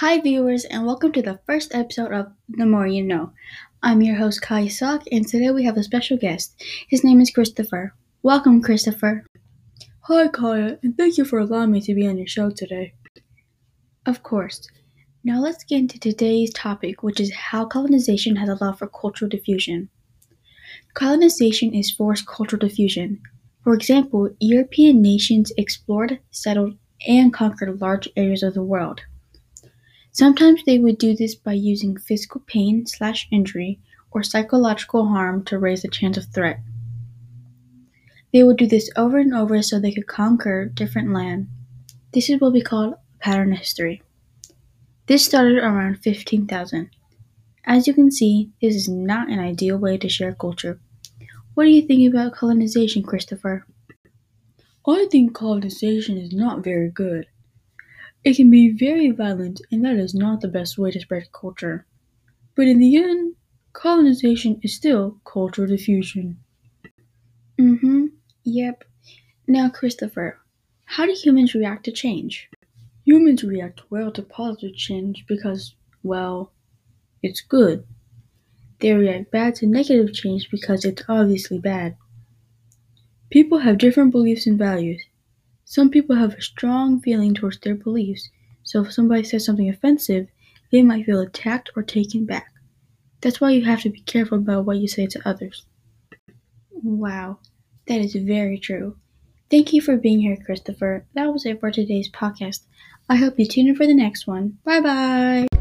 Hi, viewers, and welcome to the first episode of The More You Know. I'm your host, Kai Sock, and today we have a special guest. His name is Christopher. Welcome, Christopher. Hi, Kaya, and thank you for allowing me to be on your show today. Of course. Now let's get into today's topic, which is how colonization has allowed for cultural diffusion. Colonization is forced cultural diffusion. For example, European nations explored, settled, and conquered large areas of the world. Sometimes they would do this by using physical pain slash injury or psychological harm to raise the chance of threat. They would do this over and over so they could conquer different land. This is what we call pattern history. This started around 15,000. As you can see, this is not an ideal way to share culture. What do you think about colonization, Christopher? I think colonization is not very good. It can be very violent, and that is not the best way to spread culture. But in the end, colonization is still cultural diffusion. Mm hmm. Yep. Now, Christopher, how do humans react to change? Humans react well to positive change because, well, it's good. They react bad to negative change because it's obviously bad. People have different beliefs and values. Some people have a strong feeling towards their beliefs, so if somebody says something offensive, they might feel attacked or taken back. That's why you have to be careful about what you say to others. Wow, that is very true. Thank you for being here, Christopher. That was it for today's podcast. I hope you tune in for the next one. Bye bye.